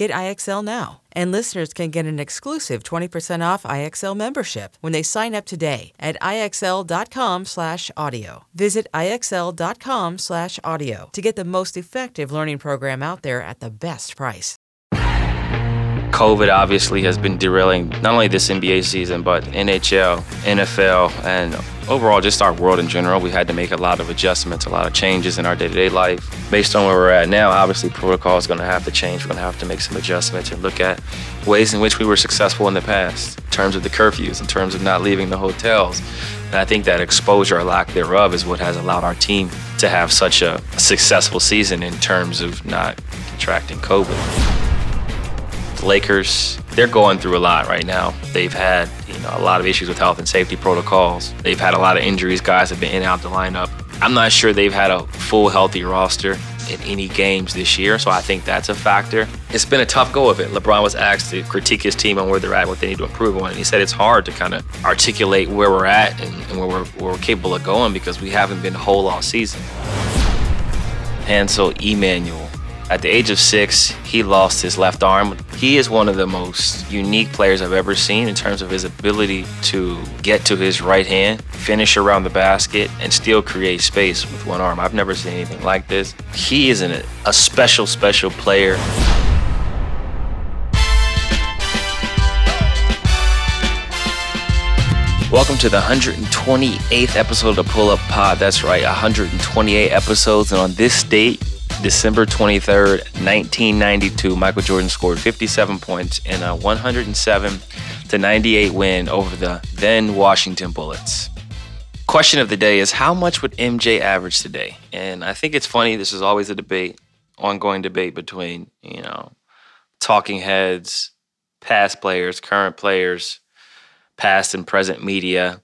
Get IXL now. And listeners can get an exclusive 20% off IXL membership when they sign up today at IXL.com/audio. Visit IXL.com/audio to get the most effective learning program out there at the best price. COVID obviously has been derailing not only this NBA season, but NHL, NFL, and overall just our world in general. We had to make a lot of adjustments, a lot of changes in our day to day life. Based on where we're at now, obviously protocol is going to have to change. We're going to have to make some adjustments and look at ways in which we were successful in the past, in terms of the curfews, in terms of not leaving the hotels. And I think that exposure or lack thereof is what has allowed our team to have such a successful season in terms of not contracting COVID. The Lakers, they're going through a lot right now. They've had, you know, a lot of issues with health and safety protocols. They've had a lot of injuries. Guys have been in and out the lineup. I'm not sure they've had a full healthy roster in any games this year, so I think that's a factor. It's been a tough go of it. LeBron was asked to critique his team on where they're at, what they need to improve on, and he said it's hard to kind of articulate where we're at and, and where, we're, where we're capable of going because we haven't been whole all season. Hansel Emmanuel at the age of six, he lost his left arm. He is one of the most unique players I've ever seen in terms of his ability to get to his right hand, finish around the basket, and still create space with one arm. I've never seen anything like this. He is an, a special, special player. Welcome to the 128th episode of Pull Up Pod. That's right, 128 episodes. And on this date, December 23rd, 1992, Michael Jordan scored 57 points in a 107 to 98 win over the then Washington Bullets. Question of the day is how much would MJ average today? And I think it's funny, this is always a debate, ongoing debate between, you know, talking heads, past players, current players, past and present media.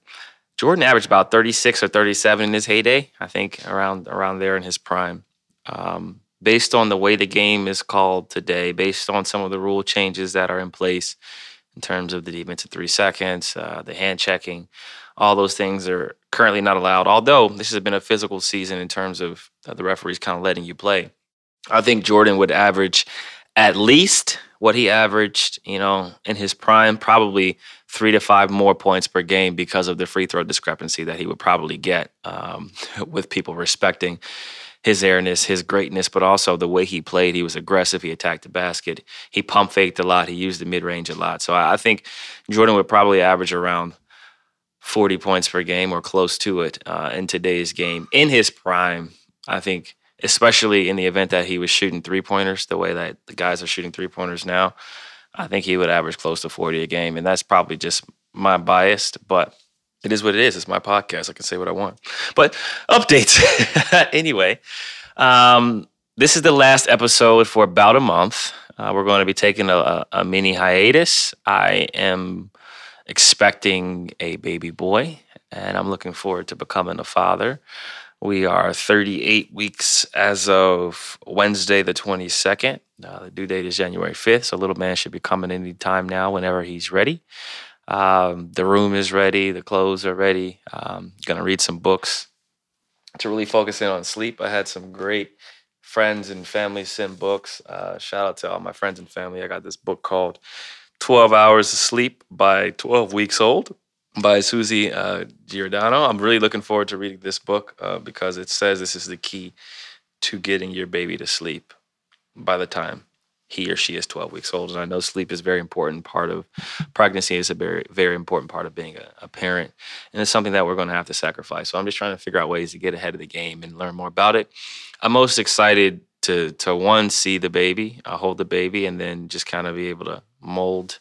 Jordan averaged about 36 or 37 in his heyday, I think around around there in his prime. Um, based on the way the game is called today, based on some of the rule changes that are in place in terms of the defense of three seconds, uh, the hand checking, all those things are currently not allowed. Although this has been a physical season in terms of uh, the referees kind of letting you play, I think Jordan would average at least what he averaged, you know, in his prime, probably three to five more points per game because of the free throw discrepancy that he would probably get um, with people respecting his airness, his greatness, but also the way he played. He was aggressive. He attacked the basket. He pump faked a lot. He used the mid range a lot. So I think Jordan would probably average around 40 points per game or close to it uh, in today's game. In his prime, I think, especially in the event that he was shooting three pointers the way that the guys are shooting three pointers now, I think he would average close to 40 a game. And that's probably just my bias, but it is what it is. It's my podcast. I can say what I want. But updates. anyway, um, this is the last episode for about a month. Uh, we're going to be taking a, a, mini hiatus. I am expecting a baby boy, and I'm looking forward to becoming a father. We are 38 weeks as of Wednesday, the 22nd. Uh, the due date is January 5th, so little man should be coming any time now whenever he's ready. Um, the room is ready. The clothes are ready. Um, gonna read some books to really focus in on sleep. I had some great friends and family send books. Uh, shout out to all my friends and family. I got this book called 12 Hours of Sleep by 12 Weeks Old by Suzy uh, Giordano. I'm really looking forward to reading this book uh, because it says this is the key to getting your baby to sleep by the time he or she is 12 weeks old. And I know sleep is very important part of pregnancy. is a very, very important part of being a, a parent. And it's something that we're going to have to sacrifice. So I'm just trying to figure out ways to get ahead of the game and learn more about it. I'm most excited to to one see the baby, uh, hold the baby, and then just kind of be able to mold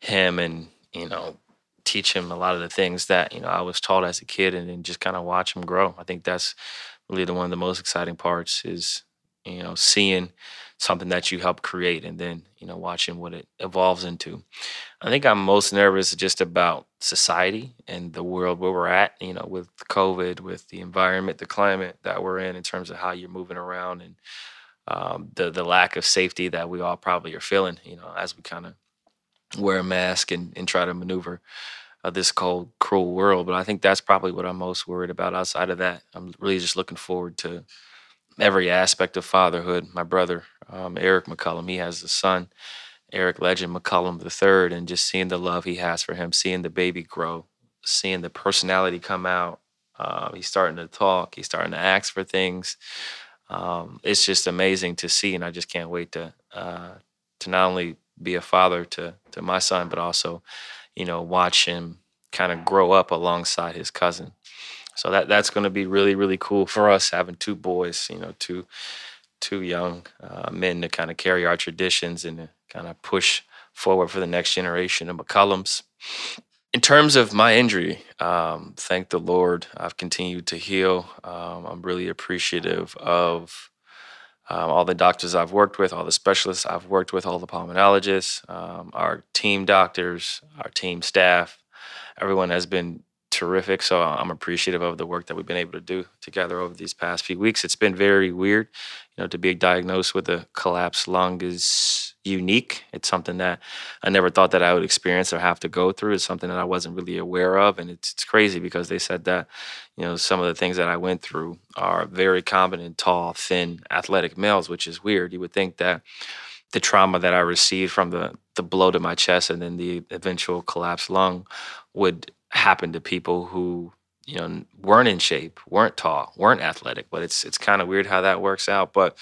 him and you know teach him a lot of the things that you know I was taught as a kid, and then just kind of watch him grow. I think that's really the one of the most exciting parts is you know seeing something that you help create and then you know watching what it evolves into i think i'm most nervous just about society and the world where we're at you know with covid with the environment the climate that we're in in terms of how you're moving around and um, the the lack of safety that we all probably are feeling you know as we kind of wear a mask and, and try to maneuver uh, this cold cruel world but i think that's probably what i'm most worried about outside of that i'm really just looking forward to every aspect of fatherhood. My brother, um, Errick McCollum. he has a son, Errick Legend McCollum III, and just seeing the love he has for him, seeing the baby grow, seeing the personality come out. Uh, he's starting to talk. He's starting to ask for things. Um, it's just amazing to see, and I just can't wait to uh, to not only be a father to to my son, but also, you know, watch him kind of grow up alongside his cousin. So that that's going to be really really cool for us having two boys, you know, two two young uh, men to kind of carry our traditions and kind of push forward for the next generation of McCollums. In terms of my injury, um, thank the Lord, I've continued to heal. Um, I'm really appreciative of um, all the doctors I've worked with, all the specialists I've worked with, all the pulmonologists, um, our team doctors, our team staff. Everyone has been terrific. So uh, I'm appreciative of the work that we've been able to do together over these past few weeks. It's been very weird, you know, to be diagnosed with a collapsed lung is unique. It's something that I never thought that I would experience or have to go through. It's something that I wasn't really aware of, and it's, it's crazy because they said that, you know, some of the things that I went through are very common in tall, thin, athletic males, which is weird. You would think that the trauma that I received from the the blow to my chest and then the eventual collapsed lung would happen to people who you know weren't in shape, weren't tall, weren't athletic. But it's it's kind of weird how that works out. But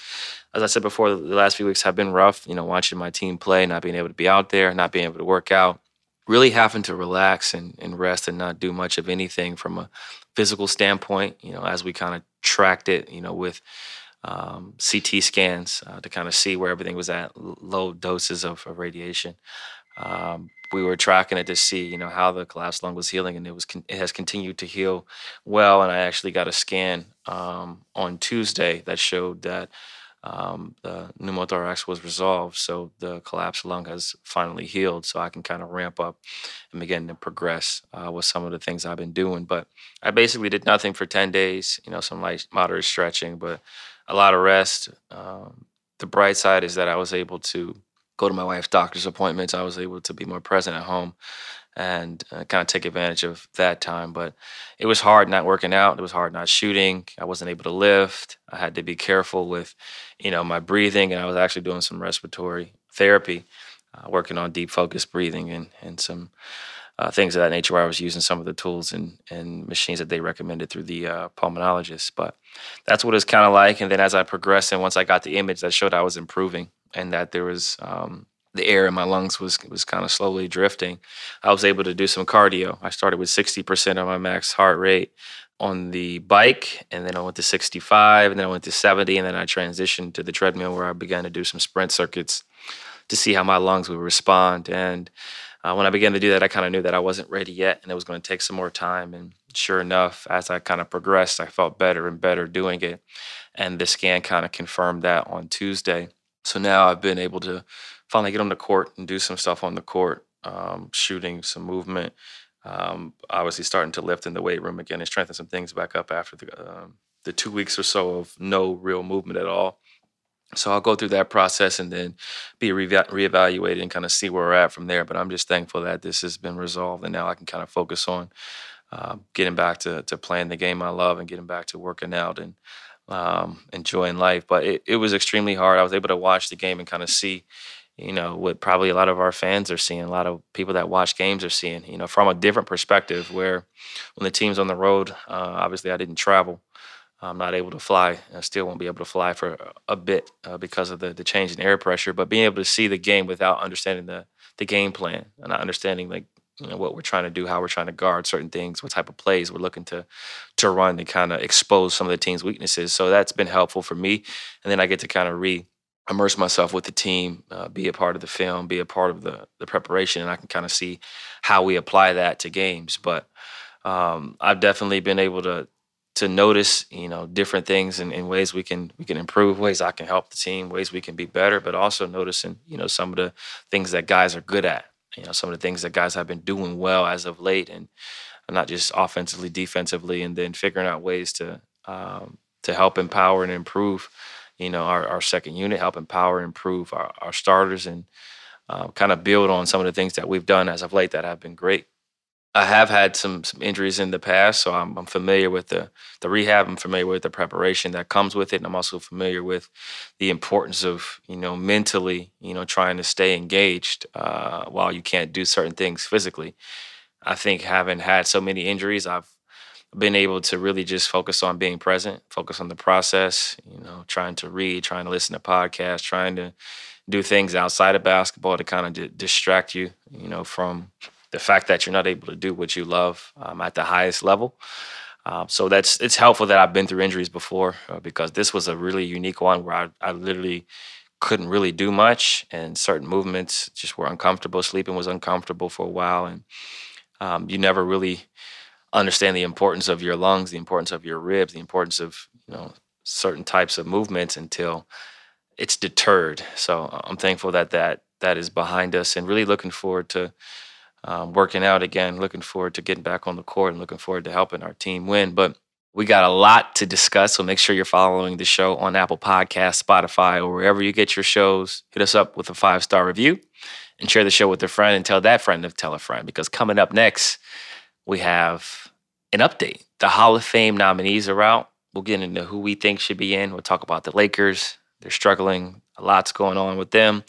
as I said before, the last few weeks have been rough. You know, watching my team play, not being able to be out there, not being able to work out, really having to relax and, and rest and not do much of anything from a physical standpoint. You know, as we kind of tracked it, you know, with um, CT scans uh, to kind of see where everything was at, low doses of, of radiation. Um, we were tracking it to see, you know, how the collapsed lung was healing, and it was it has continued to heal well. And I actually got a scan um, on Tuesday that showed that um, the pneumothorax was resolved, so the collapsed lung has finally healed. So I can kind of ramp up and begin to progress uh, with some of the things I've been doing. But I basically did nothing for ten days, you know, some light moderate stretching, but a lot of rest. Um, the bright side is that I was able to go to my wife's doctor's appointments. I was able to be more present at home and uh, kind of take advantage of that time. But it was hard not working out. It was hard not shooting. I wasn't able to lift. I had to be careful with, you know, my breathing. And I was actually doing some respiratory therapy, uh, working on deep focused breathing and and some uh, things of that nature. Where I was using some of the tools and and machines that they recommended through the uh, pulmonologist. But that's what it's kind of like. And then as I progressed and once I got the image that showed I was improving and that there was um, the air in my lungs was was kind of slowly drifting. I was able to do some cardio. I started with 60% of my max heart rate on the bike, and then I went to 65, and then I went to 70, and then I transitioned to the treadmill where I began to do some sprint circuits to see how my lungs would respond. And uh, when I began to do that, I kind of knew that I wasn't ready yet, and it was going to take some more time. And sure enough, as I kind of progressed, I felt better and better doing it. And the scan kind of confirmed that on Tuesday. So now I've been able to finally get on the court and do some stuff on the court, um, shooting some movement. Um, obviously, starting to lift in the weight room again and strengthen some things back up after the um, the two weeks or so of no real movement at all. So I'll go through that process and then be re- reevaluated and kind of see where we're at from there. But I'm just thankful that this has been resolved and now I can kind of focus on uh, getting back to to playing the game I love and getting back to working out and um, enjoying life. But it, it was extremely hard. I was able to watch the game and kind of see, you know, what probably a lot of our fans are seeing, a lot of people that watch games are seeing, you know, from a different perspective. Where when the team's on the road, uh, obviously I didn't travel. I'm not able to fly. I still won't be able to fly for a bit uh, because of the, the change in air pressure. But being able to see the game without understanding the, the game plan and not understanding like you know what we're trying to do, how we're trying to guard certain things, what type of plays we're looking to to run to kind of expose some of the team's weaknesses. So that's been helpful for me, and then I get to kind of re immerse myself with the team, uh, be a part of the film, be a part of the the preparation, and I can kind of see how we apply that to games. But um, I've definitely been able to to notice, you know, different things and, in ways we can we can improve, ways I can help the team, ways we can be better, but also noticing, you know, some of the things that guys are good at. You know, some of the things that guys have been doing well as of late, and not just offensively, defensively, and then figuring out ways to um, to help empower and improve, you know, our, our second unit, help empower and improve our, our starters, and uh, kind of build on some of the things that we've done as of late that have been great. I have had some some injuries in the past, so I'm, I'm, familiar with the the rehab. I'm familiar with the preparation that comes with it, and I'm also familiar with the importance of you know mentally, you know, trying to stay engaged uh, while you can't do certain things physically. I think having had so many injuries, I've been able to really just focus on being present, focus on the process. You know, trying to read, trying to listen to podcasts, trying to do things outside of basketball to kind of d- distract you, you know, from the fact that you're not able to do what you love um, at the highest level. Um, so that's it's helpful that I've been through injuries before uh, because this was a really unique one where I, I literally couldn't really do much and certain movements just were uncomfortable. Sleeping was uncomfortable for a while, and um, you never really understand the importance of your lungs, the importance of your ribs, the importance of you know certain types of movements until it's deterred. So I'm thankful that that that is behind us, and really looking forward to um, working out again. Looking forward to getting back on the court and looking forward to helping our team win. But we got a lot to discuss, so make sure you're following the show on Apple Podcasts, Spotify, or wherever you get your shows. Hit us up with a five star review and share the show with a friend and tell that friend to tell a friend. Because coming up next, we have an update. The Hall of Fame nominees are out. We'll get into who we think should be in. We'll talk about the Lakers. They're struggling. A lot's going on with them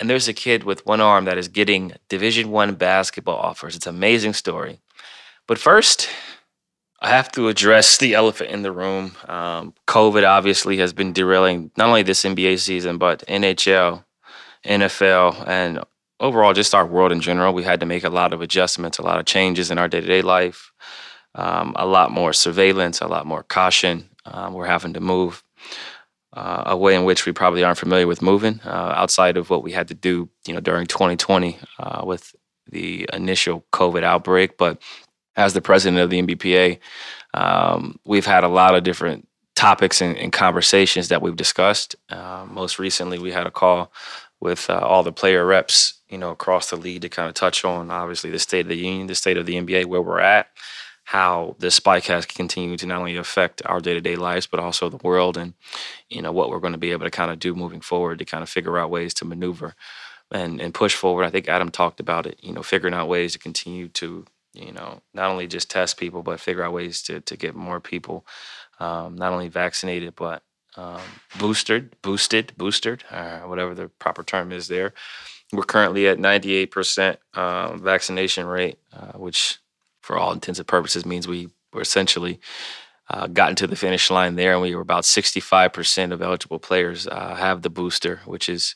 and there's a kid with one arm that is getting division one basketball offers. It's an amazing story. But first i have to address the elephant in the room. Um, covid obviously has been derailing not only this nba season but nhl nfl and overall just our world in general. We had to make a lot of adjustments a lot of changes in our day-to-day life um, a lot more surveillance a lot more caution um, we're having to move uh, a way in which we probably aren't familiar with moving uh, outside of what we had to do, you know, during 2020 uh, with the initial COVID outbreak. But as the president of the NBPA, um, we've had a lot of different topics and, and conversations that we've discussed. Uh, most recently, we had a call with uh, all the player reps, you know, across the league to kind of touch on obviously the state of the union, the state of the NBA, where we're at how this spike has continued to not only affect our day-to-day lives but also the world and you know what we're going to be able to kind of do moving forward to kind of figure out ways to maneuver and and push forward. I think adam talked about it you know figuring out ways to continue to you know not only just test people but figure out ways to to get more people um, not only vaccinated but um, boosted boosted boosted uh, whatever the proper term is there. We're currently at 98% um, vaccination rate uh, which for all intents and purposes means we were essentially uh, gotten to the finish line there, and we were about 65% of eligible players uh, have the booster, which is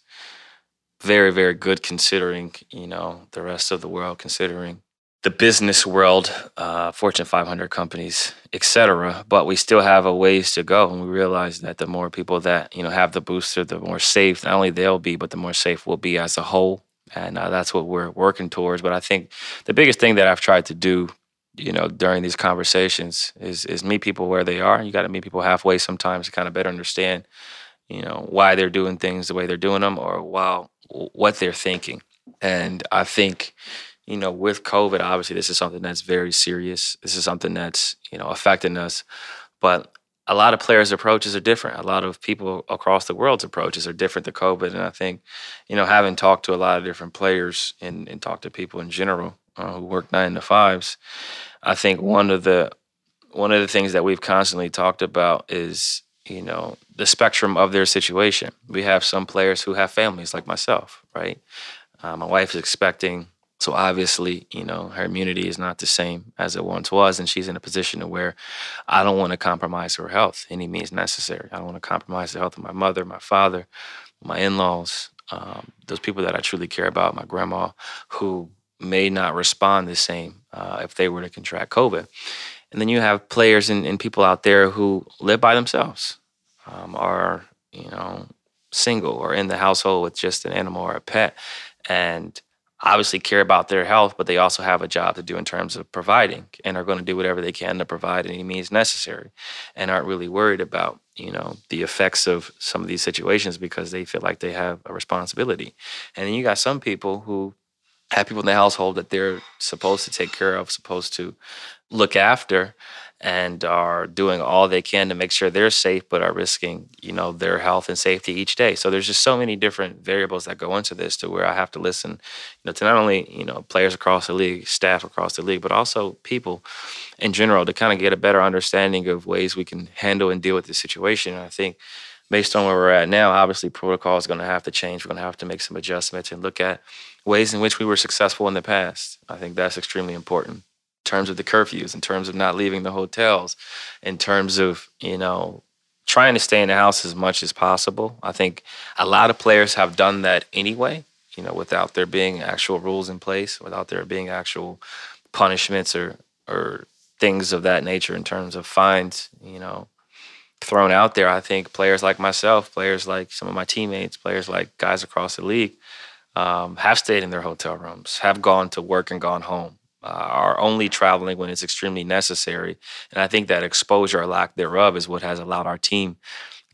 very, very good considering you know the rest of the world, considering the business world, uh, Fortune 500 companies, etc. But we still have a ways to go, and we realize that the more people that you know have the booster, the more safe not only they'll be, but the more safe we'll be as a whole. And uh, that's what we're working towards. But I think the biggest thing that I've tried to do you know, during these conversations is is meet people where they are. You got to meet people halfway sometimes to kind of better understand, you know, why they're doing things the way they're doing them or while what they're thinking. And I think, you know, with COVID, obviously this is something that's very serious. This is something that's, you know, affecting us. But a lot of players' approaches are different. A lot of people across the world's approaches are different to COVID. And I think, you know, having talked to a lot of different players and, and talked to people in general, uh, who work nine to fives, I think one of the one of the things that we've constantly talked about is you know the spectrum of their situation. We have some players who have families, like myself, right? Uh, my wife is expecting, so obviously, you know, her immunity is not the same as it once was, and she's in a position where I don't want to compromise her health any means necessary. I don't want to compromise the health of my mother, my father, my in-laws, um, those people that I truly care about, my grandma, who may not respond the same uh, if they were to contract COVID. And then you have players and, and people out there who live by themselves, um, are you know single or in the household with just an animal or a pet, and obviously care about their health, but they also have a job to do in terms of providing and are going to do whatever they can to provide any means necessary and aren't really worried about, you know, the effects of some of these situations because they feel like they have a responsibility. And then you got some people who have people in the household that they're supposed to take care of, supposed to look after, and are doing all they can to make sure they're safe, but are risking, you know, their health and safety each day. So there's just so many different variables that go into this to where I have to listen, you know, to not only, you know, players across the league, staff across the league, but also people in general to kind of get a better understanding of ways we can handle and deal with the situation. And I think based on where we're at now, obviously protocol is going to have to change. We're going to have to make some adjustments and look at ways in which we were successful in the past. I think that's extremely important in terms of the curfews, in terms of not leaving the hotels, in terms of, you know, trying to stay in the house as much as possible. I think a lot of players have done that anyway, you know, without there being actual rules in place, without there being actual punishments or or things of that nature in terms of fines, you know, thrown out there. I think players like myself, players like some of my teammates, players like guys across the league, um, have stayed in their hotel rooms, have gone to work and gone home, uh, are only traveling when it's extremely necessary. And I think that exposure or lack thereof is what has allowed our team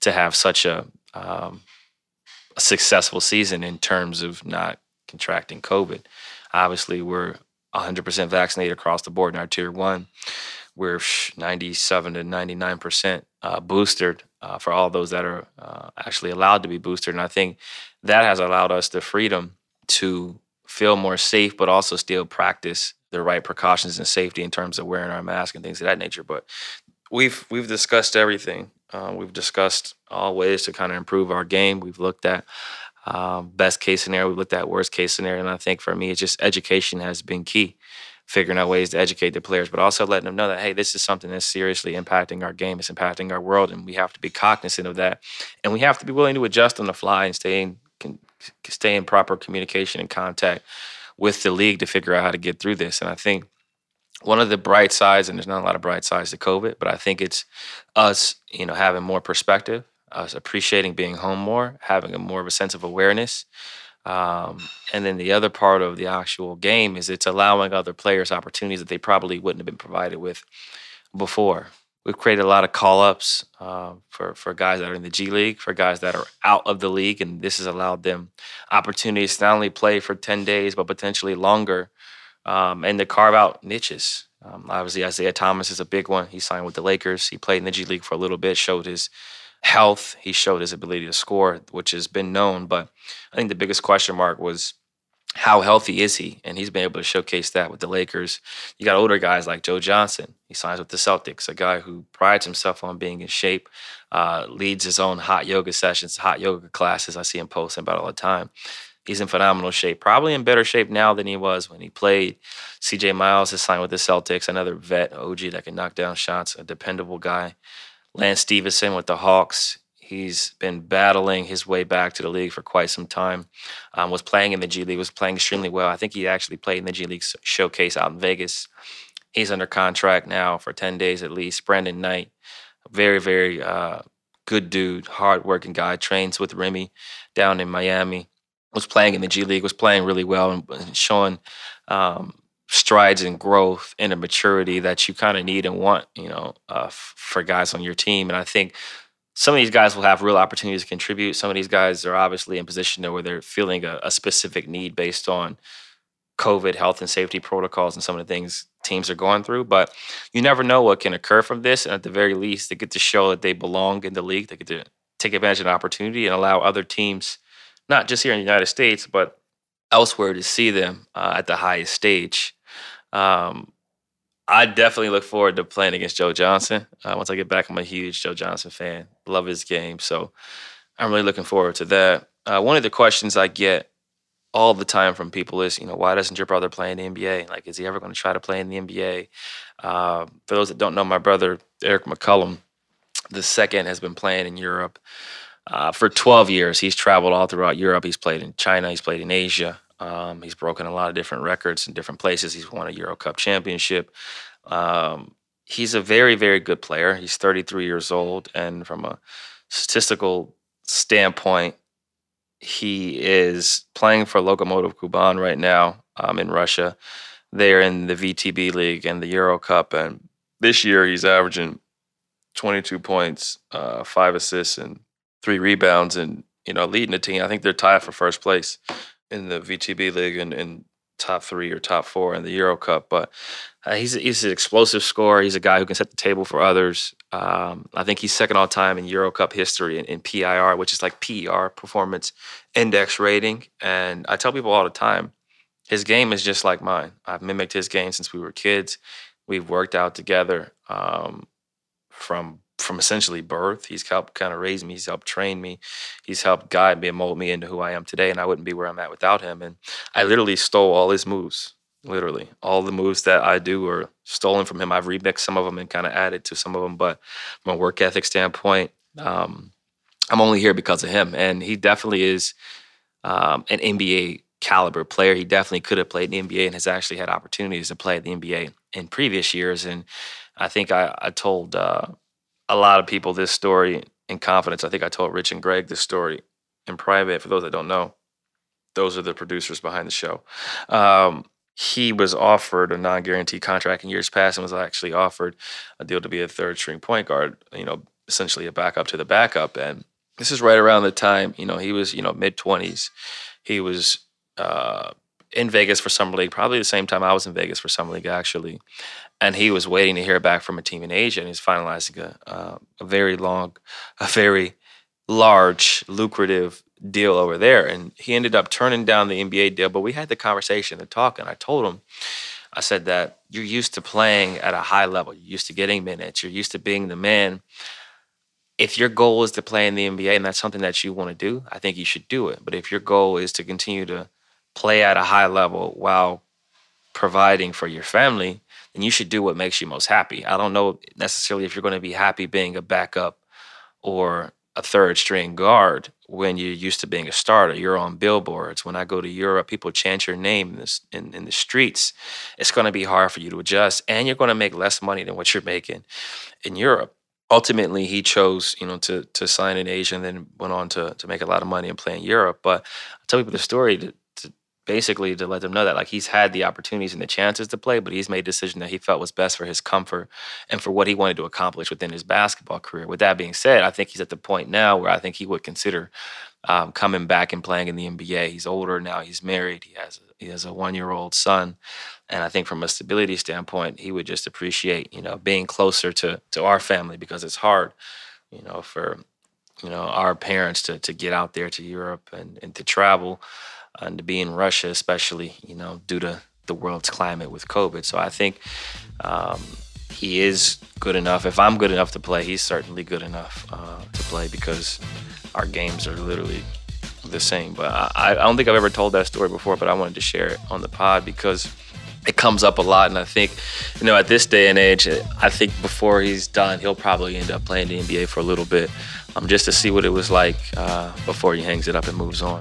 to have such a, um, a successful season in terms of not contracting COVID. Obviously, we're 100% vaccinated across the board in our tier one. We're 97 to 99% uh, boosted uh, for all those that are uh, actually allowed to be boosted. And I think that has allowed us the freedom to feel more safe, but also still practice the right precautions and safety in terms of wearing our mask and things of that nature. But we've we've discussed everything. Uh, we've discussed all ways to kind of improve our game. We've looked at um, best case scenario. We've looked at worst case scenario, and I think for me, it's just education has been key. Figuring out ways to educate the players, but also letting them know that hey, this is something that's seriously impacting our game. It's impacting our world, and we have to be cognizant of that. And we have to be willing to adjust on the fly and stay in stay in proper communication and contact with the league to figure out how to get through this. And I think one of the bright sides, and there's not a lot of bright sides to COVID, but I think it's us, you know, having more perspective, us appreciating being home more, having a more of a sense of awareness. Um, and then the other part of the actual game is it's allowing other players opportunities that they probably wouldn't have been provided with before we've created a lot of call ups uh, for for guys that are in the G League, for guys that are out of the league, and this has allowed them opportunities to not only play for ten days but potentially longer, um, and to carve out niches. Um, obviously, Isaiah Thomas is a big one. He signed with the Lakers. He played in the G League for a little bit, showed his health. He showed his ability to score, which has been known. But I think the biggest question mark was how healthy is he? And he's been able to showcase that with the Lakers. You got older guys like Joe Johnson. He signs with the Celtics, a guy who prides himself on being in shape, uh, leads his own hot yoga sessions, hot yoga classes. I see him posting about all the time. He's in phenomenal shape, probably in better shape now than he was when he played. CJ Miles has signed with the Celtics, another vet, OG that can knock down shots, a dependable guy. Lance Stephenson with the Hawks. He's been battling his way back to the league for quite some time. Um, was playing in the G League, was playing extremely well. I think he actually played in the G League showcase out in Vegas. He's under contract now for 10 days at least. Brandon Knight, very, very uh, good dude, hardworking guy, trains with Remy down in Miami. Was playing in the G League, was playing really well and showing um, strides in growth and a maturity that you kind of need and want, you know, uh, f- for guys on your team. And I think some of these guys will have real opportunities to contribute. Some of these guys are obviously in position where they're feeling a, a, specific need based on COVID health and safety protocols and some of the things teams are going through. But you never know what can occur from this. And at the very least, they get to show that they belong in the league. They get to take advantage of an opportunity and allow other teams, not just here in the United States, but elsewhere, to see them uh, at the highest stage. Um, I definitely look forward to playing against Joe Johnson. Uh, once I get back, I'm a huge Joe Johnson fan. Love his game. So I'm really looking forward to that. Uh, one of the questions I get all the time from people is, you know, why doesn't your brother play in the NBA? Like, is he ever going to try to play in the NBA? Uh, for those that don't know, my brother, Errick McCollum, the second has been playing in Europe uh, for 12 years. He's traveled all throughout Europe. He's played in China. He's played in Asia. Um, he's broken a lot of different records in different places. He's won a Euro Cup championship. Um, he's a very, very good player. He's 33 years old, and from a statistical standpoint, he is playing for Lokomotiv Kuban right now um, in Russia. They're in the VTB League and the Euro Cup, and this year he's averaging 22 points, uh, five assists, and three rebounds, and you know leading the team. I think they're tied for first place in the VTB League and, and top three or top four in the Euro Cup. But uh, he's he's an explosive scorer. He's a guy who can set the table for others. Um, I think he's second all time in Euro Cup history in, in PIR, which is like PER, Performance Index Rating. And I tell people all the time, his game is just like mine. I've mimicked his game since we were kids. We've worked out together um, from from essentially birth. He's helped kind of raise me. He's helped train me. He's helped guide me and mold me into who I am today. And I wouldn't be where I'm at without him. And I literally stole all his moves. Literally, all the moves that I do are stolen from him. I've remixed some of them and kind of added to some of them. But from a work ethic standpoint, um, I'm only here because of him. And he definitely is um, an NBA caliber player. He definitely could have played in the NBA and has actually had opportunities to play at the NBA in previous years. And I think I, I told uh, a lot of people this story in confidence. I think I told Rich and Greg this story in private. For those that don't know, those are the producers behind the show. Um, he was offered a non-guaranteed contract in years past and was actually offered a deal to be a third string point guard, you know, essentially a backup to the backup. And this is right around the time, you know, he was, you know, mid 20s. He was uh, in Vegas for Summer League, probably the same time I was in Vegas for Summer League, actually and he was waiting to hear back from a team in Asia, and he's finalizing a, uh, a very long, a very large, lucrative deal over there. And he ended up turning down the NBA deal, but we had the conversation, the talk, and I told him, I said that you're used to playing at a high level, you're used to getting minutes, you're used to being the man. If your goal is to play in the NBA and that's something that you want to do, I think you should do it. But if your goal is to continue to play at a high level while providing for your family, then you should do what makes you most happy. I don't know necessarily if you're going to be happy being a backup or a third string guard when you're used to being a starter. You're on billboards. When I go to Europe, people chant your name in, this, in, in the streets. It's going to be hard for you to adjust, and you're going to make less money than what you're making in Europe. Ultimately, he chose, you know, to to sign in Asia and then went on to to make a lot of money and play in Europe. But I'll tell people the story basically to let them know that like he's had the opportunities and the chances to play, but he's made a decision that he felt was best for his comfort and for what he wanted to accomplish within his basketball career. With that being said, I think he's at the point now where I think he would consider um, coming back and playing in the NBA. He's older now. He's married. He has a, he has a one year old son, and I think from a stability standpoint, he would just appreciate you know being closer to to our family because it's hard, you know, for you know our parents to to get out there to Europe and and to travel and to be in Russia, especially, you know, due to the world's climate with COVID. So I think um, he is good enough. If I'm good enough to play, he's certainly good enough uh, to play because our games are literally the same. But I, I don't think I've ever told that story before, but I wanted to share it on the pod because it comes up a lot. And I think, you know, at this day and age, I think before he's done, he'll probably end up playing the NBA for a little bit um, just to see what it was like uh, before he hangs it up and moves on.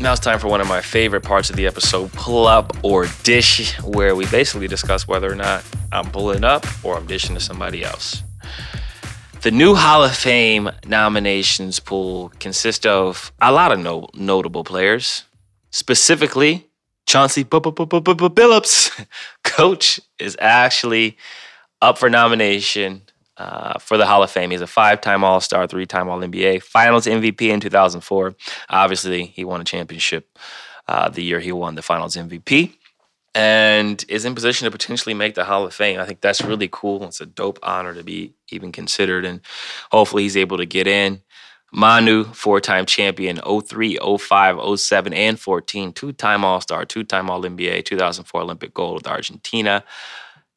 Now it's time for one of my favorite parts of the episode, Pull Up or Dish, where we basically discuss whether or not I'm pulling up or I'm dishing to somebody else. The new Hall of Fame nominations pool consists of a lot of no- notable players, specifically Chauncey Billups. Coach is actually up for nomination uh, for the Hall of Fame. He's a five time All Star, three time All NBA, finals MVP in 2004. Obviously, he won a championship uh, the year he won the finals MVP. and is in position to potentially make the Hall of Fame. I think that's really cool. It's a dope honor to be even considered, and hopefully he's able to get in. Manu, four time champion, 03, 05, 07, and 14, two time All Star, two time All NBA, 2004 Olympic gold with Argentina.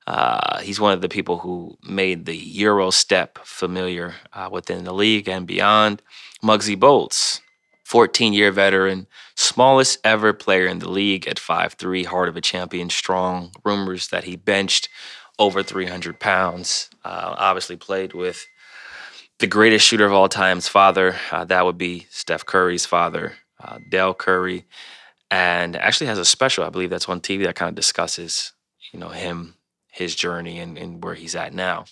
Uh, he's one of the people who made the Euro step familiar uh, within the league and beyond. Muggsy Bogues, 14 year veteran, smallest ever player in the league at 5'3, heart of a champion, strong. Rumors that he benched over 300 pounds. Uh, obviously, played with the greatest shooter of all time's father. Uh, that would be Steph Curry's father, uh, Dell Curry, and actually has a special. I believe that's on TV that kind of discusses, you know, him, his journey, and, and where he's at now.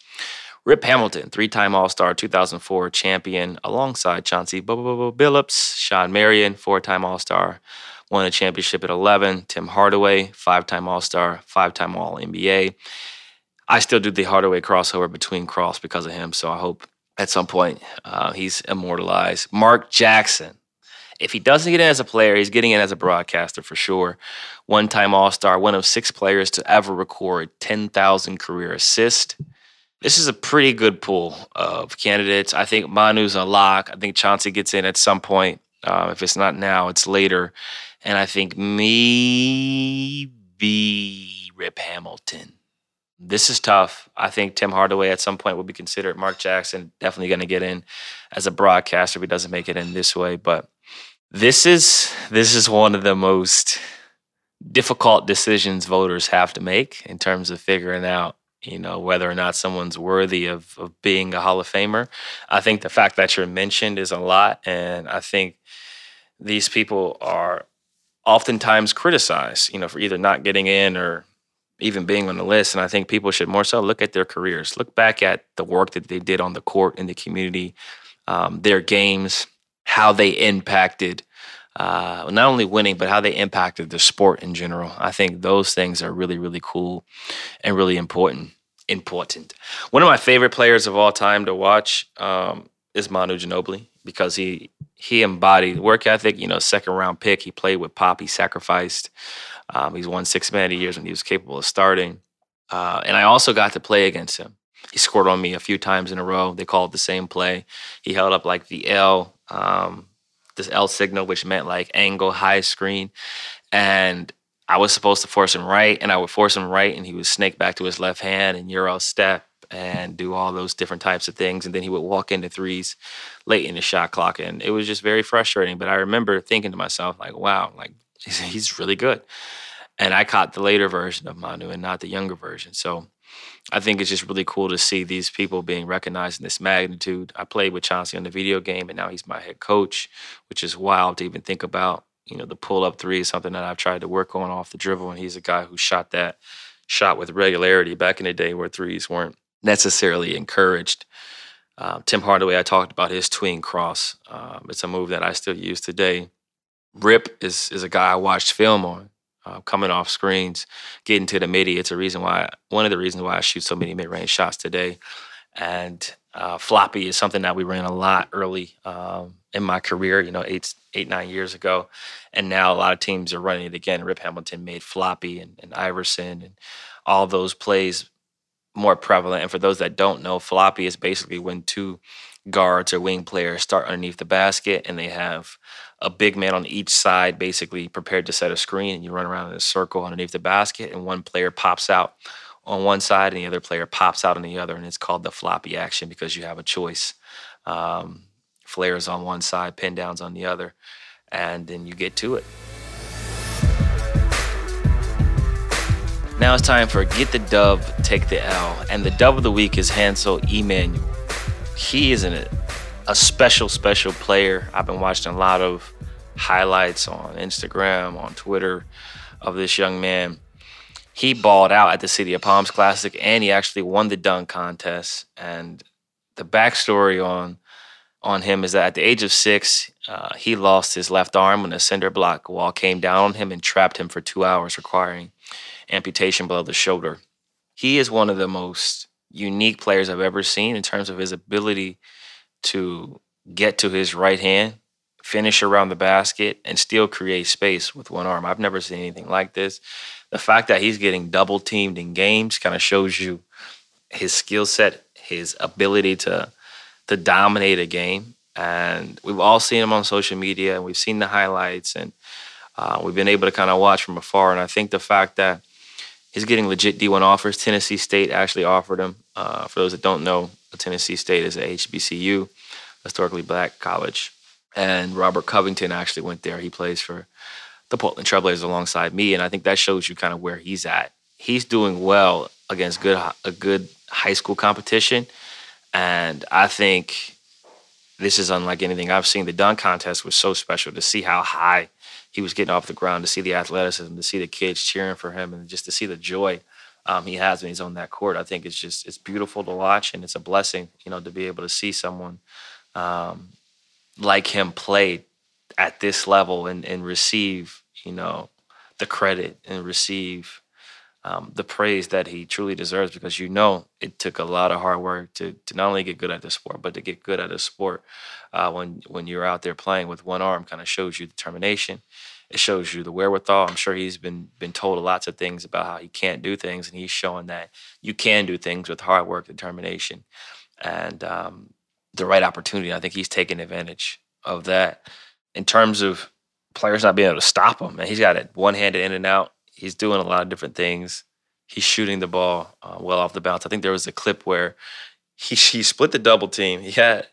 Rip Hamilton, three-time All-Star, 2004 champion, alongside Chauncey Billups, Shawn Marion, four-time All-Star, won a championship at 11. Tim Hardaway, five-time All-Star, five-time All-NBA. I still do the Hardaway crossover between cross because of him, so I hope at some point. Uh, he's immortalized. Mark Jackson. If he doesn't get in as a player, he's getting in as a broadcaster for sure. One time All Star, one of six players to ever record 10,000 career assists. This is a pretty good pool of candidates. I think Manu's a lock. I think Chauncey gets in at some point. Uh, if it's not now, it's later. And I think maybe Rip Hamilton. This is tough. I think Tim Hardaway at some point will be considered. Mark Jackson definitely going to get in as a broadcaster if he doesn't make it in this way. But this is this is one of the most difficult decisions voters have to make in terms of figuring out you know whether or not someone's worthy of, of being a hall of famer i think the fact that you're mentioned is a lot and i think these people are oftentimes criticized you know for either not getting in or even being on the list. And I think people should more so look at their careers, look back at the work that they did on the court in the community, um, their games, how they impacted uh, not only winning, but how they impacted the sport in general. I think those things are really, really cool and really important. Important. One of my favorite players of all time to watch um, is Manu Ginobili because he he embodied work ethic. You know, second round pick. He played with Pop. He sacrificed. Um, he's won six man of the years when he was capable of starting. Uh, and I also got to play against him. He scored on me a few times in a row. They called the same play. He held up like the L, um, this L signal, which meant like angle, high screen. And I was supposed to force him right, and I would force him right, and he would snake back to his left hand and Euro step and do all those different types of things. And then he would walk into threes late in the shot clock. And it was just very frustrating. But I remember thinking to myself, like, wow, like he's, he's really good. And I caught the later version of Manu and not the younger version. So I think it's just really cool to see these people being recognized in this magnitude. I played with Chauncey on the video game, and now he's my head coach, which is wild to even think about. You know, the pull up three is something that I've tried to work on off the dribble, and he's a guy who shot that shot with regularity back in the day where threes weren't necessarily encouraged. Uh, Tim Hardaway, I talked about his tween cross. Um, it's a move that I still use today. Rip is is a guy I watched film on, uh, coming off screens, getting to the midi. It's a reason why one of the reasons why I shoot so many mid range shots today. And uh, floppy is something that we ran a lot early um, in my career. You know, eight eight nine years ago, and now a lot of teams are running it again. Rip Hamilton made floppy and, and Iverson and all those plays more prevalent. And for those that don't know, floppy is basically when two guards or wing players start underneath the basket and they have a big man on each side basically prepared to set a screen and you run around in a circle underneath the basket and one player pops out on one side and the other player pops out on the other and it's called the floppy action because you have a choice. Um, flares on one side pin downs on the other and then you get to it. Now it's time for get the dub take the l and the dub of the week is hansel emmanuel he is an, a special, special player. I've been watching a lot of highlights on Instagram, on Twitter of this young man. He balled out at the City of Palms Classic and he actually won the dunk contest. And the backstory on on him is that at the age of six, uh, he lost his left arm when a cinder block wall came down on him and trapped him for two hours, requiring amputation below the shoulder. He is one of the most unique players I've ever seen in terms of his ability to get to his right hand, finish around the basket, and still create space with one arm. I've never seen anything like this. the fact that he's getting double teamed in games kind of shows you his skill set, his ability to to dominate a game. And we've all seen him on social media, and we've seen the highlights, and uh, we've been able to kind of watch from afar. And I think the fact that he's getting legit D1 offers, Tennessee State actually offered him. Uh, for those that don't know, Tennessee State is a HBCU, historically black college, and Robert Covington actually went there. He plays for the Portland Trailblazers alongside me, and I think that shows you kind of where he's at. He's doing well against good a good high school competition, and I think this is unlike anything I've seen. The dunk contest was so special to see how high he was getting off the ground, to see the athleticism, to see the kids cheering for him, and just to see the joy um, he has when he's on that court. I think it's just it's beautiful to watch, and it's a blessing, you know, to be able to see someone um, like him play at this level and, and receive, you know, the credit and receive um, the praise that he truly deserves because you know it took a lot of hard work to to not only get good at the sport but to get good at the sport uh, when when you're out there playing with one arm kind of shows you determination it shows you the wherewithal i'm sure he's been been told lots of things about how he can't do things and he's showing that you can do things with hard work determination and um, the right opportunity i think he's taking advantage of that in terms of players not being able to stop him and he's got it one-handed in and out he's doing a lot of different things. He's shooting the ball uh, well off the bounce. I think there was a clip where he he split the double team. He had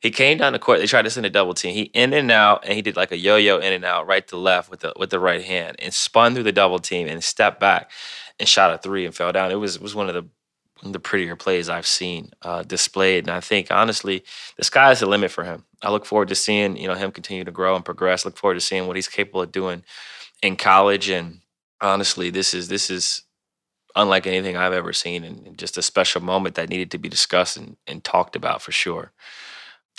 he came down the court. They tried to send a double team. He in and out, and he did like a yo-yo in and out, right to left with the with the right hand, and spun through the double team and stepped back and shot a three and fell down. It was was one of the the prettier plays I've seen uh, displayed, and I think honestly, the sky is the limit for him. I look forward to seeing you know him continue to grow and progress. Look forward to seeing what he's capable of doing in college and honestly this is this is unlike anything i've ever seen and just a special moment that needed to be discussed and, and talked about for sure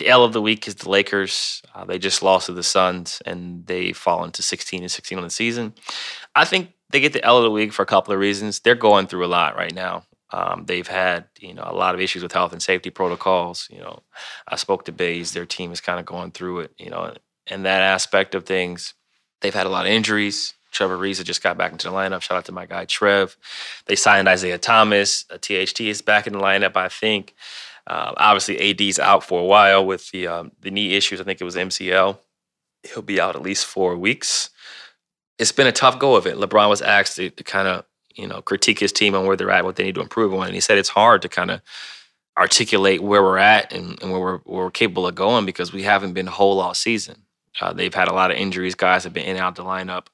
the L of the week is the Lakers. Uh, they just lost to the Suns and they fall into 16 and 16 on the season. I think they get the L of the week for a couple of reasons. They're going through a lot right now. Um, they've had you know a lot of issues with health and safety protocols. You know, I spoke to Bays. Their team is kind of going through it. You know, and that aspect of things. They've had a lot of injuries. Trevor Ariza just got back into the lineup. Shout out to my guy Trev. They signed Isaiah Thomas. A THT is back in the lineup, I think. Uh, obviously, AD's out for a while with the um, the knee issues. I think it was MCL. He'll be out at least four weeks. It's been a tough go of it. LeBron was asked to, to kind of you know critique his team on where they're at, what they need to improve on, and he said it's hard to kind of articulate where we're at and, and where, we're, where we're capable of going because we haven't been whole all season. Uh, they've had a lot of injuries. Guys have been in and out the lineup.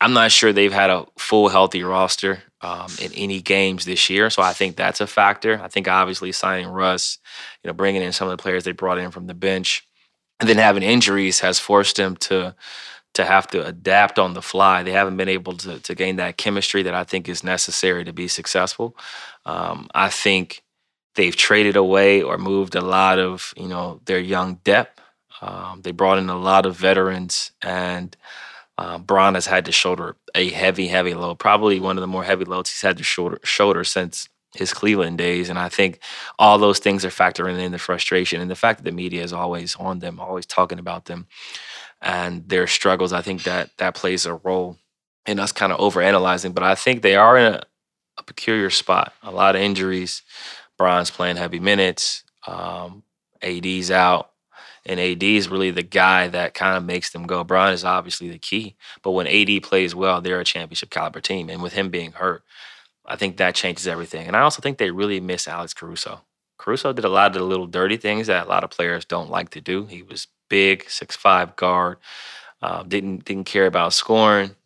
I'm not sure they've had a full healthy roster um, in any games this year, so I think that's a factor. I think obviously signing Russ, you know, bringing in some of the players they brought in from the bench, and then having injuries has forced them to to have to adapt on the fly. They haven't been able to to gain that chemistry that I think is necessary to be successful. Um, I think they've traded away or moved a lot of you know their young depth. Um, they brought in a lot of veterans and uh, Bron has had to shoulder a heavy, heavy load, probably one of the more heavy loads he's had to shoulder, shoulder since his Cleveland days. And I think all those things are factoring in the frustration and the fact that the media is always on them, always talking about them and their struggles. I think that that plays a role in us kind of overanalyzing. But I think they are in a, a peculiar spot. A lot of injuries. Bron's playing heavy minutes. Um, AD's out and AD is really the guy that kind of makes them go. Bron is obviously the key, but when AD plays well, they're a championship caliber team, and with him being hurt, I think that changes everything. And I also think they really miss Alex Caruso. Caruso did a lot of the little dirty things that a lot of players don't like to do. He was big, six five guard, uh, didn't didn't care about scoring,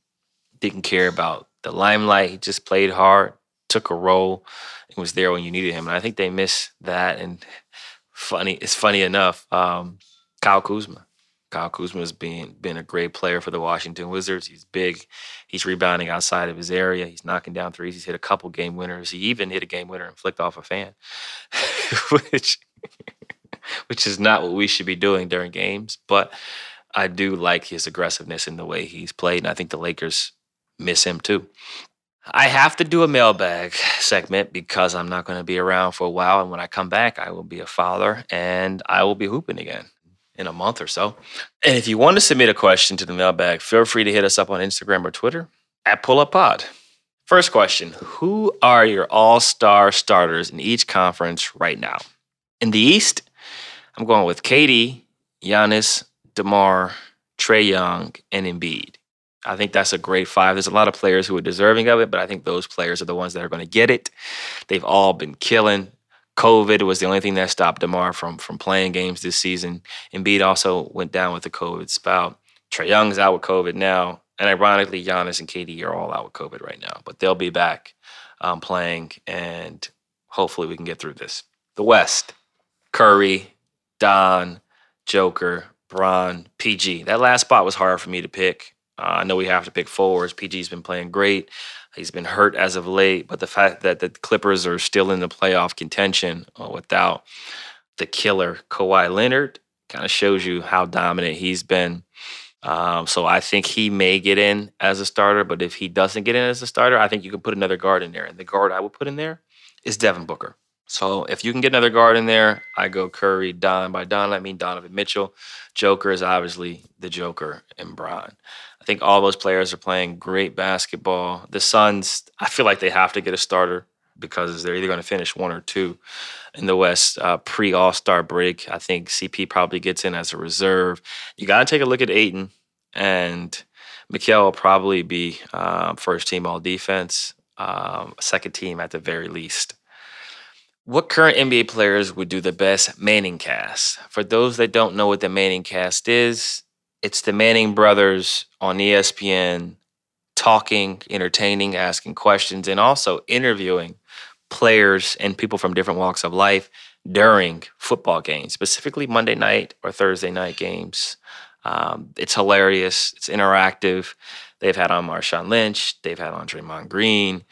didn't care about the limelight. He just played hard, took a role, and was there when you needed him. And I think they miss that. And funny, it's funny enough. Um, Kyle Kuzma. Kyle Kuzma has been been a great player for the Washington Wizards. He's big. He's rebounding outside of his area. He's knocking down threes. He's hit a couple game winners. He even hit a game winner and flicked off a fan, which which is not what we should be doing during games. But I do like his aggressiveness in the way he's played, and I think the Lakers miss him too. I have to do a mailbag segment because I'm not going to be around for a while. And when I come back, I will be a father and I will be hooping again in a month or so. And if you want to submit a question to the mailbag, feel free to hit us up on Instagram or Twitter. at Pull Up Pod. First question Who are your all star starters in each conference right now? In the East, I'm going with KD, Giannis, DeMar, Trae Young, and Embiid. I think that's a great five. There's a lot of players who are deserving of it, but I think those players are the ones that are going to get it. They've all been killing. COVID was the only thing that stopped DeMar from from playing games this season. Embiid also went down with the COVID spout. Trae Young's out with COVID now, and ironically, Giannis and KD are all out with COVID right now, but they'll be back um, playing, and hopefully we can get through this. The West, Curry, Don, Joker, Bron, PG. That last spot was hard for me to pick. Uh, I know we have to pick forwards. PG's been playing great. He's been hurt as of late, but the fact that the Clippers are still in the playoff contention uh, without the killer Kawhi Leonard kind of shows you how dominant he's been. Um, so I think he may get in as a starter, but if he doesn't get in as a starter, I think you can put another guard in there. And the guard I would put in there is Devin Booker. So if you can get another guard in there, I go Curry, Don. By Don, I mean Donovan Mitchell. Joker is obviously the Joker and Bron. I think all those players are playing great basketball. The Suns, I feel like they have to get a starter because they're either going to finish one or two in the West uh, pre All Star break. I think CP probably gets in as a reserve. You got to take a look at Ayton, and Mikal will probably be uh, first team All Defense, um, second team at the very least. What current NBA players would do the best Manning cast? For those that don't know what the Manning cast is, it's the Manning brothers on ESPN talking, entertaining, asking questions, and also interviewing players and people from different walks of life during football games, specifically Monday night or Thursday night games. Um, it's hilarious. It's interactive. They've had on Marshawn Lynch. They've had on Draymond Green.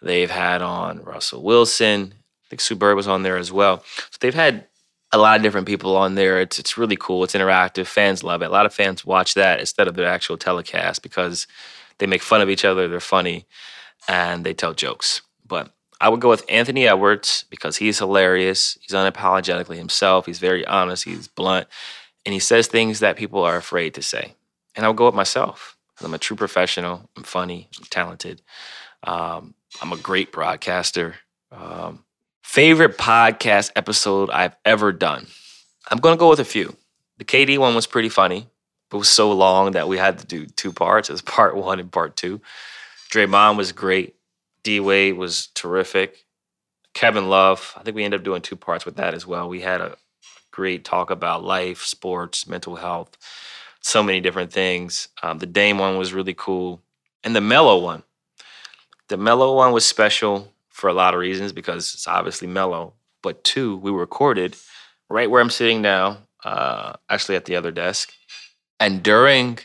They've had on Russell Wilson I think Sue Bird was on there as well. So they've had a lot of different people on there. It's it's really cool. It's interactive. Fans love it. A lot of fans watch that instead of the actual telecast because they make fun of each other. They're funny and they tell jokes. But I would go with Anthony Edwards because he's hilarious. He's unapologetically himself. He's very honest. He's blunt, and he says things that people are afraid to say. And I would go with myself. I'm a true professional. I'm funny. I'm talented. Um, I'm a great broadcaster. Um, Favorite podcast episode I've ever done? I'm going to go with a few. The KD one was pretty funny, but was so long that we had to do two parts as part one and part two. Draymond was great. D Wade was terrific. Kevin Love, I think we ended up doing two parts with that as well. We had a great talk about life, sports, mental health, so many different things. Um, the Dame one was really cool. And the Melo one. The Melo one was special for a lot of reasons because it's obviously Melo. But two, we recorded right where I'm sitting now, uh, actually at the other desk. And during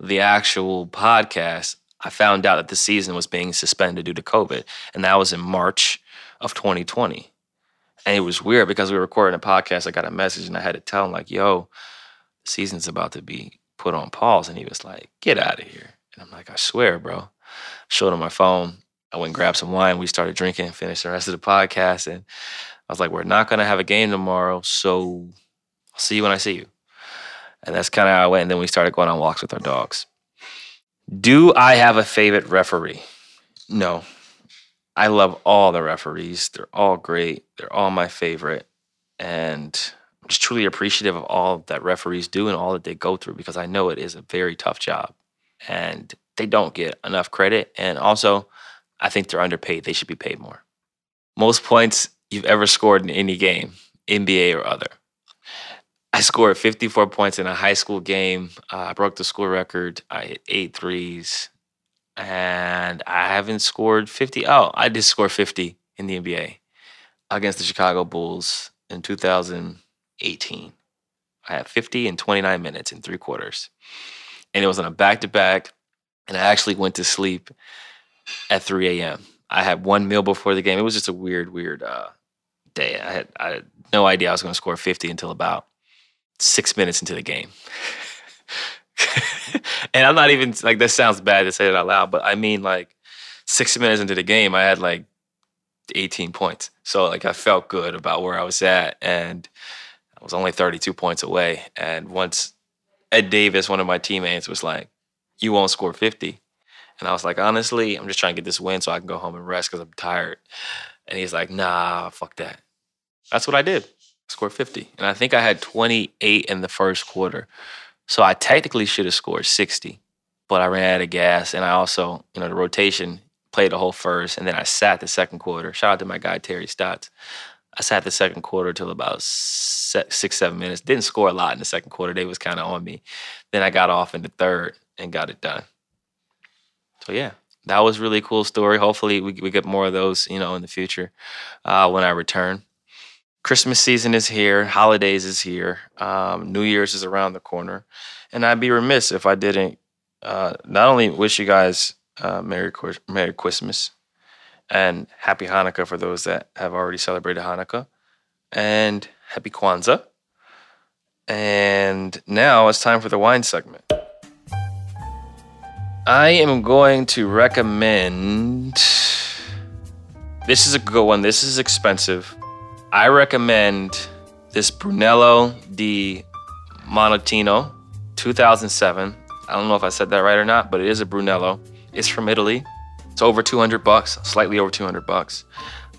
the actual podcast, I found out that the season was being suspended due to COVID. And that was in March of 2020. And it was weird because we were recording a podcast. I got a message and I had to tell him, like, yo, the season's about to be put on pause. And he was like, get out of here. And I'm like, I swear, bro. showed him my phone. I went and grabbed some wine. We started drinking and finished the rest of the podcast. And I was like, we're not going to have a game tomorrow. So I'll see you when I see you. And that's kind of how I went. And then we started going on walks with our dogs. Do I have a favorite referee? No. I love all the referees. They're all great. They're all my favorite. And I'm just truly appreciative of all that referees do and all that they go through because I know it is a very tough job. And they don't get enough credit. And also, I think they're underpaid. They should be paid more. Most points you've ever scored in any game, NBA or other. I scored 54 points in a high school game. Uh, I broke the school record. I hit eight threes. And I haven't scored 50. Oh, I did score 50 in the NBA against the Chicago Bulls in 2018. I had 50 in 29 minutes in three quarters. And it was on a back to back. And I actually went to sleep at 3 a.m. I had one meal before the game. It was just a weird, weird uh, day. I had, I had no idea I was going to score 50 until about six minutes into the game. and I'm not even like this sounds bad to say it out loud, but I mean like six minutes into the game, I had like 18 points. So like I felt good about where I was at, and I was only 32 points away. And once Ed Davis, one of my teammates, was like, "You won't score 50," And I was like, honestly, I'm just trying to get this win so I can go home and rest because I'm tired. And he's like, nah, fuck that. That's what I did. scored 50. And I think I had 28 in the first quarter. So I technically should have scored 60, but I ran out of gas. And I also, you know, the rotation played the whole first. And then I sat the second quarter. Shout out to my guy, Terry Stotts. I sat the second quarter till about six, seven minutes. Didn't score a lot in the second quarter. They was kind of on me. Then I got off in the third and got it done. So yeah, that was really cool story. Hopefully we, we get more of those, you know, in the future uh, when I return. Christmas season is here. Holidays is here. Um, New Year's is around the corner, and I'd be remiss if I didn't uh, not only wish you guys uh, Merry Merry Christmas and Happy Hanukkah for those that have already celebrated Hanukkah, and Happy Kwanzaa. And now it's time for the wine segment. I am going to recommend. This is a good one. This is expensive. I recommend this Brunello di Montalcino 2007. I don't know if I said that right or not, but it is a Brunello. It's from Italy. It's over 200 bucks, slightly over 200 bucks.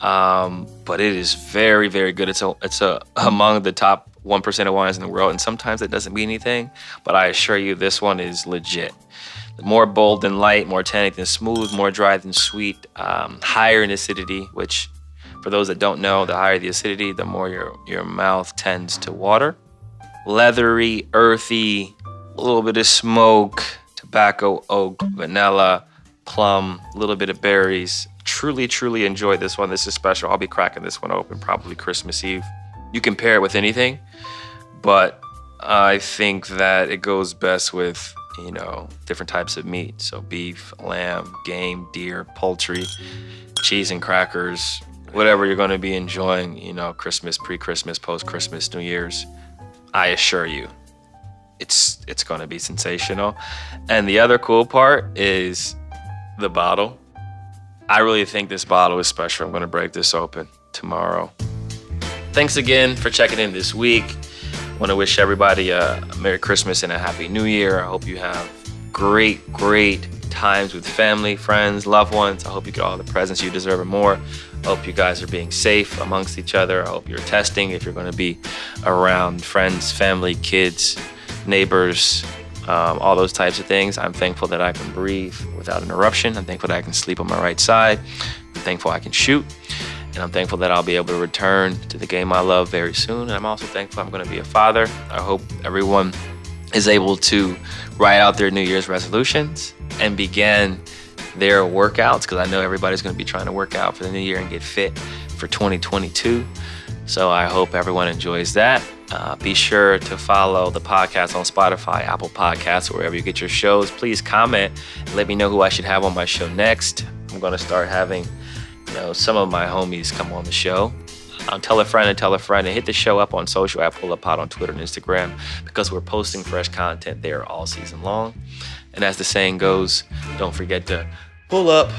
Um, but it is very, very good. It's a, it's a among the top 1% of wines in the world, and sometimes it doesn't mean anything, but I assure you this one is legit more bold than light, more tannic than smooth, more dry than sweet, um, higher in acidity, which for those that don't know, the higher the acidity, the more your, your mouth tends to water. Leathery, earthy, a little bit of smoke, tobacco, oak, vanilla, plum, a little bit of berries. Truly, truly enjoy this one. This is special. I'll be cracking this one open probably Christmas Eve. You can pair it with anything, but I think that it goes best with you know, different types of meat. So beef, lamb, game, deer, poultry, cheese and crackers, whatever you're going to be enjoying, you know, Christmas, pre-Christmas, post-Christmas, New Year's. I assure you, it's it's going to be sensational. And the other cool part is the bottle. I really think this bottle is special. I'm going to break this open tomorrow. Thanks again for checking in this week want to wish everybody a Merry Christmas and a Happy New Year. I hope you have great, great times with family, friends, loved ones. I hope you get all the presents you deserve and more. I hope you guys are being safe amongst each other. I hope you're testing if you're going to be around friends, family, kids, neighbors, um, all those types of things. I'm thankful that I can breathe without interruption. I'm thankful that I can sleep on my right side. I'm thankful I can shoot. And I'm thankful that I'll be able to return to the game I love very soon. And I'm also thankful I'm going to be a father. I hope everyone is able to write out their New Year's resolutions and begin their workouts because I know everybody's going to be trying to work out for the new year and get fit for 2022. So I hope everyone enjoys that. Uh, be sure to follow the podcast on Spotify, Apple Podcasts, wherever you get your shows. Please comment let me know who I should have on my show next. I'm going to start having you know, some of my homies come on the show. I'll tell a friend and tell a friend and hit the show up on social at Pull Up Pod on Twitter and Instagram because we're posting fresh content there all season long. And as the saying goes, don't forget to pull up,